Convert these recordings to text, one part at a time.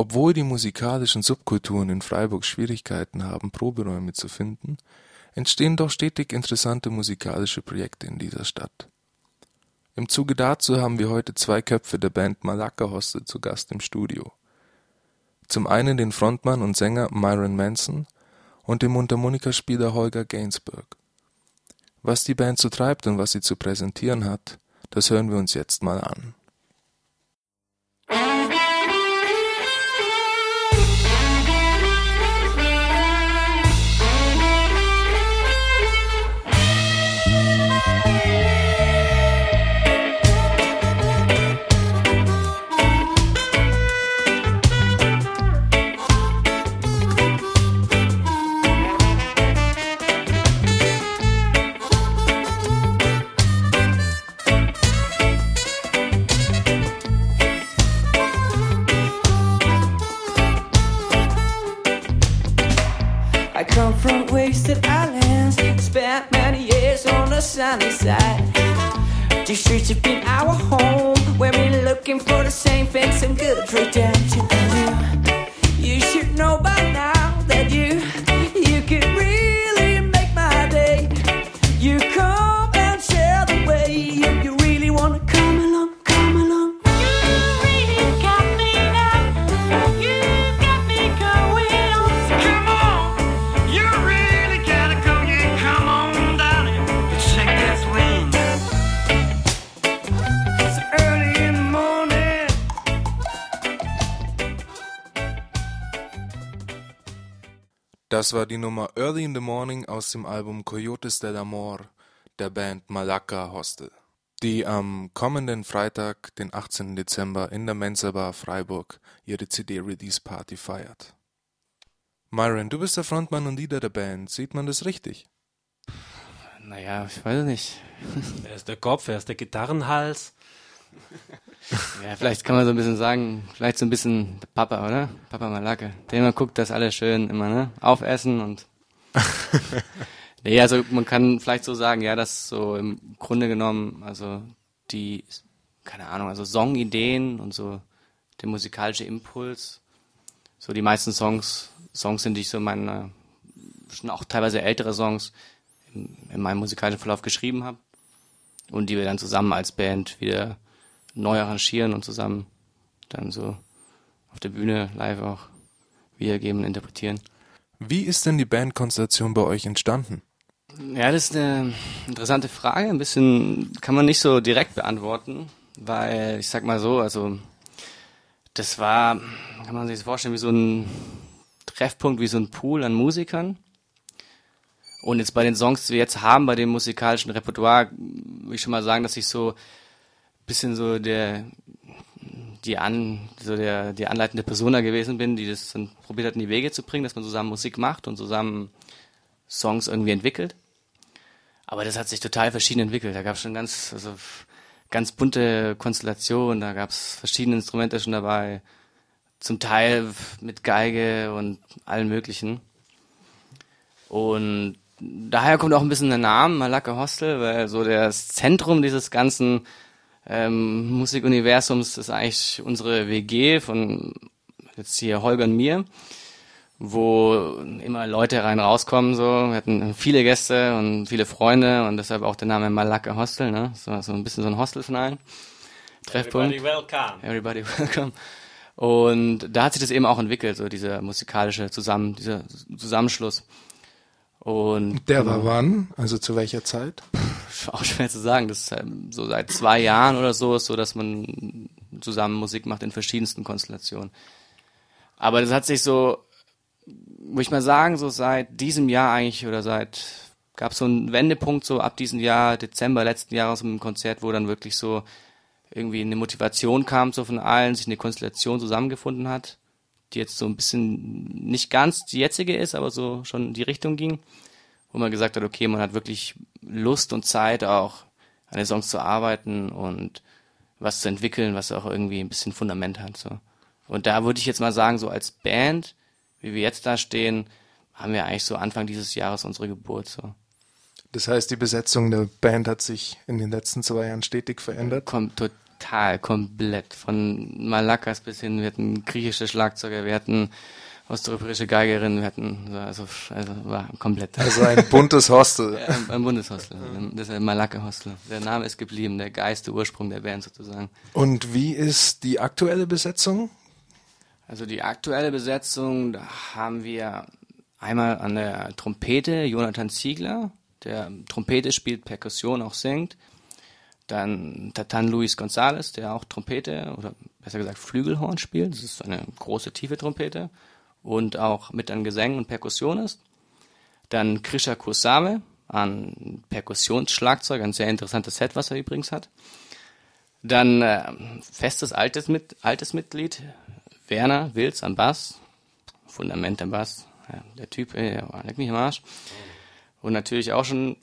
Obwohl die musikalischen Subkulturen in Freiburg Schwierigkeiten haben, Proberäume zu finden, entstehen doch stetig interessante musikalische Projekte in dieser Stadt. Im Zuge dazu haben wir heute zwei Köpfe der Band Malacca Hostel zu Gast im Studio. Zum einen den Frontmann und Sänger Myron Manson und den Mundharmonikaspieler Holger Gainsbourg. Was die Band so treibt und was sie zu präsentieren hat, das hören wir uns jetzt mal an come from wasted islands. Spent many years on the sunny side. These streets have been our home. Where we're looking for the same thing, some good redemption. Das war die Nummer Early in the Morning aus dem Album Coyotes del Amor der Band Malacca Hostel, die am kommenden Freitag, den 18. Dezember in der Mensa Bar Freiburg ihre CD-Release-Party feiert. Myron, du bist der Frontmann und Leader der Band. Sieht man das richtig? Naja, ich weiß nicht. Er ist der Kopf, er ist der Gitarrenhals. Ja, vielleicht kann man so ein bisschen sagen, vielleicht so ein bisschen Papa, oder? Papa Malake. Der immer guckt, dass alle schön immer, ne? Aufessen und. nee, also man kann vielleicht so sagen, ja, dass so im Grunde genommen, also die, keine Ahnung, also Songideen und so der musikalische Impuls, so die meisten Songs, Songs sind, die ich so meine, schon auch teilweise ältere Songs in, in meinem musikalischen Verlauf geschrieben habe und die wir dann zusammen als Band wieder neu arrangieren und zusammen dann so auf der Bühne live auch wiedergeben und interpretieren. Wie ist denn die Bandkonstellation bei euch entstanden? Ja, das ist eine interessante Frage. Ein bisschen kann man nicht so direkt beantworten, weil ich sag mal so, also das war, kann man sich das vorstellen, wie so ein Treffpunkt, wie so ein Pool an Musikern. Und jetzt bei den Songs, die wir jetzt haben, bei dem musikalischen Repertoire, würde ich schon mal sagen, dass ich so bisschen so der die an so der die anleitende Persona gewesen bin, die das dann probiert hat in die Wege zu bringen, dass man zusammen Musik macht und zusammen Songs irgendwie entwickelt. Aber das hat sich total verschieden entwickelt. Da gab es schon ganz also ganz bunte Konstellationen, da gab es verschiedene Instrumente schon dabei, zum Teil mit Geige und allen möglichen. Und daher kommt auch ein bisschen der Name Malacca Hostel, weil so das Zentrum dieses ganzen ähm, Musikuniversums ist eigentlich unsere WG von jetzt hier Holger und mir, wo immer Leute rein rauskommen. So, wir hatten viele Gäste und viele Freunde und deshalb auch der Name Malacca Hostel. Ne, so, so ein bisschen so ein Hostel von allen. Treffpunkt. Everybody welcome. Everybody welcome. Und da hat sich das eben auch entwickelt, so dieser musikalische Zusammen, dieser Zusammenschluss. Und der war wann? Also zu welcher Zeit? Auch schwer zu sagen. Das ist halt so seit zwei Jahren oder so ist so, dass man zusammen Musik macht in verschiedensten Konstellationen. Aber das hat sich so, würde ich mal sagen, so seit diesem Jahr eigentlich oder seit gab es so einen Wendepunkt so ab diesem Jahr, Dezember letzten Jahres dem Konzert, wo dann wirklich so irgendwie eine Motivation kam so von allen, sich eine Konstellation zusammengefunden hat die jetzt so ein bisschen nicht ganz die jetzige ist, aber so schon in die Richtung ging, wo man gesagt hat, okay, man hat wirklich Lust und Zeit auch an den Songs zu arbeiten und was zu entwickeln, was auch irgendwie ein bisschen Fundament hat. So. Und da würde ich jetzt mal sagen, so als Band, wie wir jetzt da stehen, haben wir eigentlich so Anfang dieses Jahres unsere Geburt. So. Das heißt, die Besetzung der Band hat sich in den letzten zwei Jahren stetig verändert? Kommt total komplett. Von Malakas bis hin, wir hatten griechische Schlagzeuger, wir hatten osteuropäische Geigerin, wir hatten, also, also war komplett. Also ein buntes Hostel. Ja, ein, ein buntes Hostel. Das ist ein Malaka-Hostel. Der Name ist geblieben, der Geist, der Ursprung der Band sozusagen. Und wie ist die aktuelle Besetzung? Also die aktuelle Besetzung, da haben wir einmal an der Trompete Jonathan Ziegler, der Trompete spielt, Perkussion auch singt. Dann Tatan Luis González, der auch Trompete oder besser gesagt Flügelhorn spielt. Das ist eine große, tiefe Trompete und auch mit an Gesängen und Perkussion ist. Dann Krisha Kursame an Perkussionsschlagzeug, ein sehr interessantes Set, was er übrigens hat. Dann äh, festes altes, mit, altes Mitglied, Werner Wilz am Bass, Fundament am Bass, ja, der Typ, äh, leck mich am Arsch. Und natürlich auch schon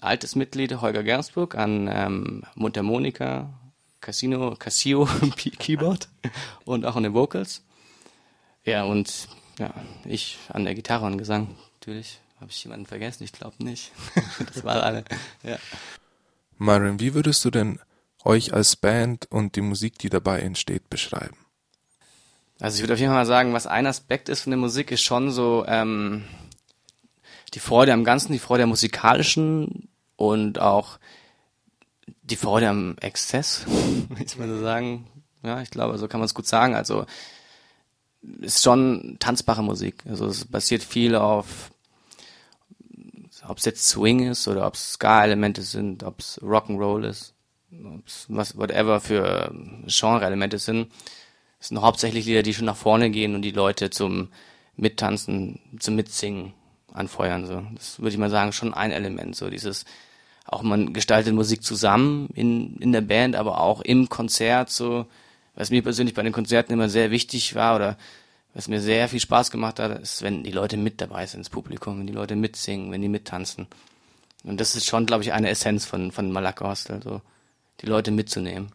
altes Mitglied, Holger Gersburg an ähm, Mundharmonika, Casino, Casio Keyboard und auch an den Vocals. Ja, und ja, ich an der Gitarre und Gesang, natürlich. Habe ich jemanden vergessen? Ich glaube nicht. das war alle. Ja. Myron, wie würdest du denn euch als Band und die Musik, die dabei entsteht, beschreiben? Also ich würde auf jeden Fall mal sagen, was ein Aspekt ist von der Musik, ist schon so ähm, die Freude am Ganzen, die Freude am musikalischen und auch die Freude am Exzess, will ich mal so sagen. Ja, ich glaube, so kann man es gut sagen. Also ist schon tanzbare Musik. Also es basiert viel auf, ob es jetzt Swing ist oder ob es Ska-Elemente sind, ob es Rock'n'Roll ist, ob es was, whatever für Genre-Elemente sind. Es sind hauptsächlich Lieder, die schon nach vorne gehen und die Leute zum Mittanzen, zum Mitsingen anfeuern. So, das würde ich mal sagen, schon ein Element. So dieses, auch man gestaltet Musik zusammen in in der Band, aber auch im Konzert. So, was mir persönlich bei den Konzerten immer sehr wichtig war oder was mir sehr viel Spaß gemacht hat, ist, wenn die Leute mit dabei sind ins Publikum, wenn die Leute mitsingen, wenn die mittanzen. Und das ist schon, glaube ich, eine Essenz von, von Malaka Hostel, so die Leute mitzunehmen.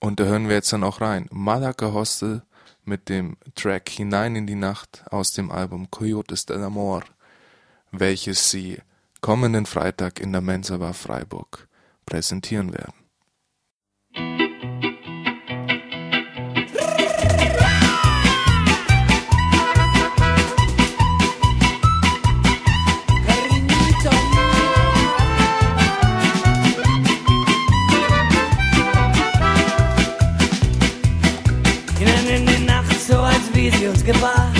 Und da hören wir jetzt dann auch rein. Malaka Hostel mit dem Track Hinein in die Nacht aus dem Album Coyotes del Amor, welches sie kommenden Freitag in der Mensa Bar Freiburg präsentieren werden. Gebar.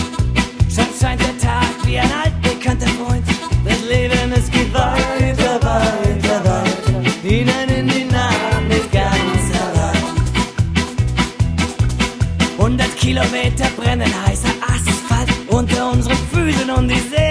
Schon scheint der Tag wie ein altbekannter Freund. Das Leben, es geht weiter, weiter, weiter. Hinein in die Nacht, nicht ganz allein. 100 Kilometer brennen heißer Asphalt unter unseren Füßen und die Seele,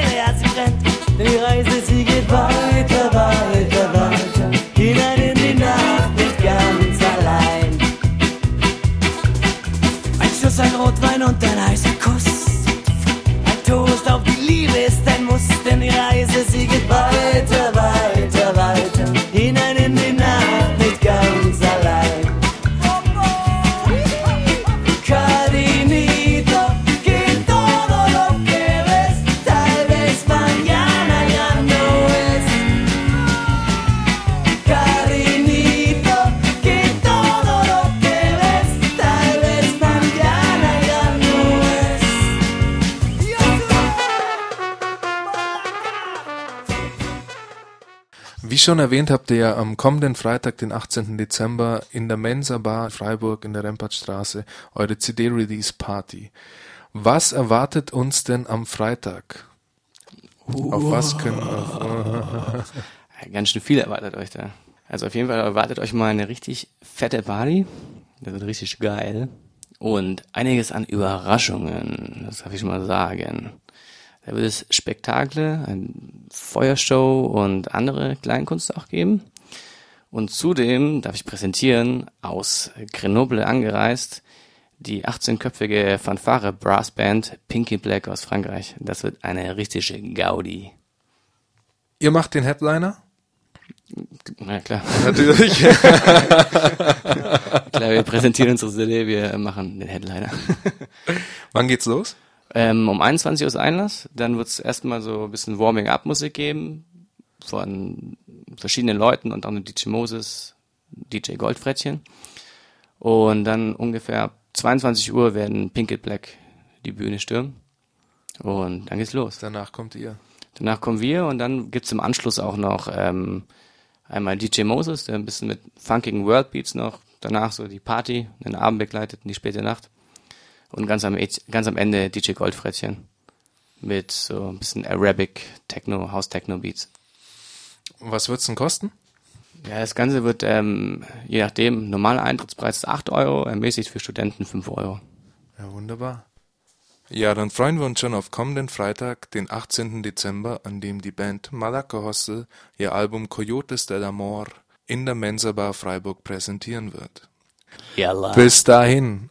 Wie schon erwähnt, ihr ja am kommenden Freitag, den 18. Dezember, in der Mensa Bar Freiburg in der Rempartstraße eure CD-Release-Party. Was erwartet uns denn am Freitag? Auf was können wir... Ganz schön viel erwartet euch da. Also auf jeden Fall erwartet euch mal eine richtig fette Party. Das wird richtig geil. Und einiges an Überraschungen, das darf ich schon mal sagen. Da wird es Spektakel, eine Feuershow und andere Kleinkunst auch geben. Und zudem darf ich präsentieren, aus Grenoble angereist, die 18-köpfige Fanfare Brassband Pinky Black aus Frankreich. Das wird eine richtige Gaudi. Ihr macht den Headliner? Na klar. Natürlich. Klar, wir präsentieren unsere CD, wir machen den Headliner. Wann geht's los? Ähm, um 21 Uhr ist Einlass, dann wird es erstmal so ein bisschen Warming-Up-Musik geben von verschiedenen Leuten und auch DJ Moses, DJ Goldfrettchen. Und dann ungefähr 22 Uhr werden Pinkett Black die Bühne stürmen. Und dann geht's los. Danach kommt ihr. Danach kommen wir und dann gibt's im Anschluss auch noch ähm, einmal DJ Moses, der ein bisschen mit funkigen Worldbeats noch danach so die Party, den Abend begleitet in die späte Nacht. Und ganz am, ganz am Ende DJ Goldfrettchen mit so ein bisschen Arabic Techno, House Techno Beats. Was wird's denn kosten? Ja, das Ganze wird ähm, je nachdem, normaler Eintrittspreis ist 8 Euro, ermäßigt für Studenten 5 Euro. Ja, wunderbar. Ja, dann freuen wir uns schon auf kommenden Freitag, den 18. Dezember, an dem die Band Malaka Hostel ihr Album Coyotes del Amor in der Mensa Bar Freiburg präsentieren wird. Yalla. Bis dahin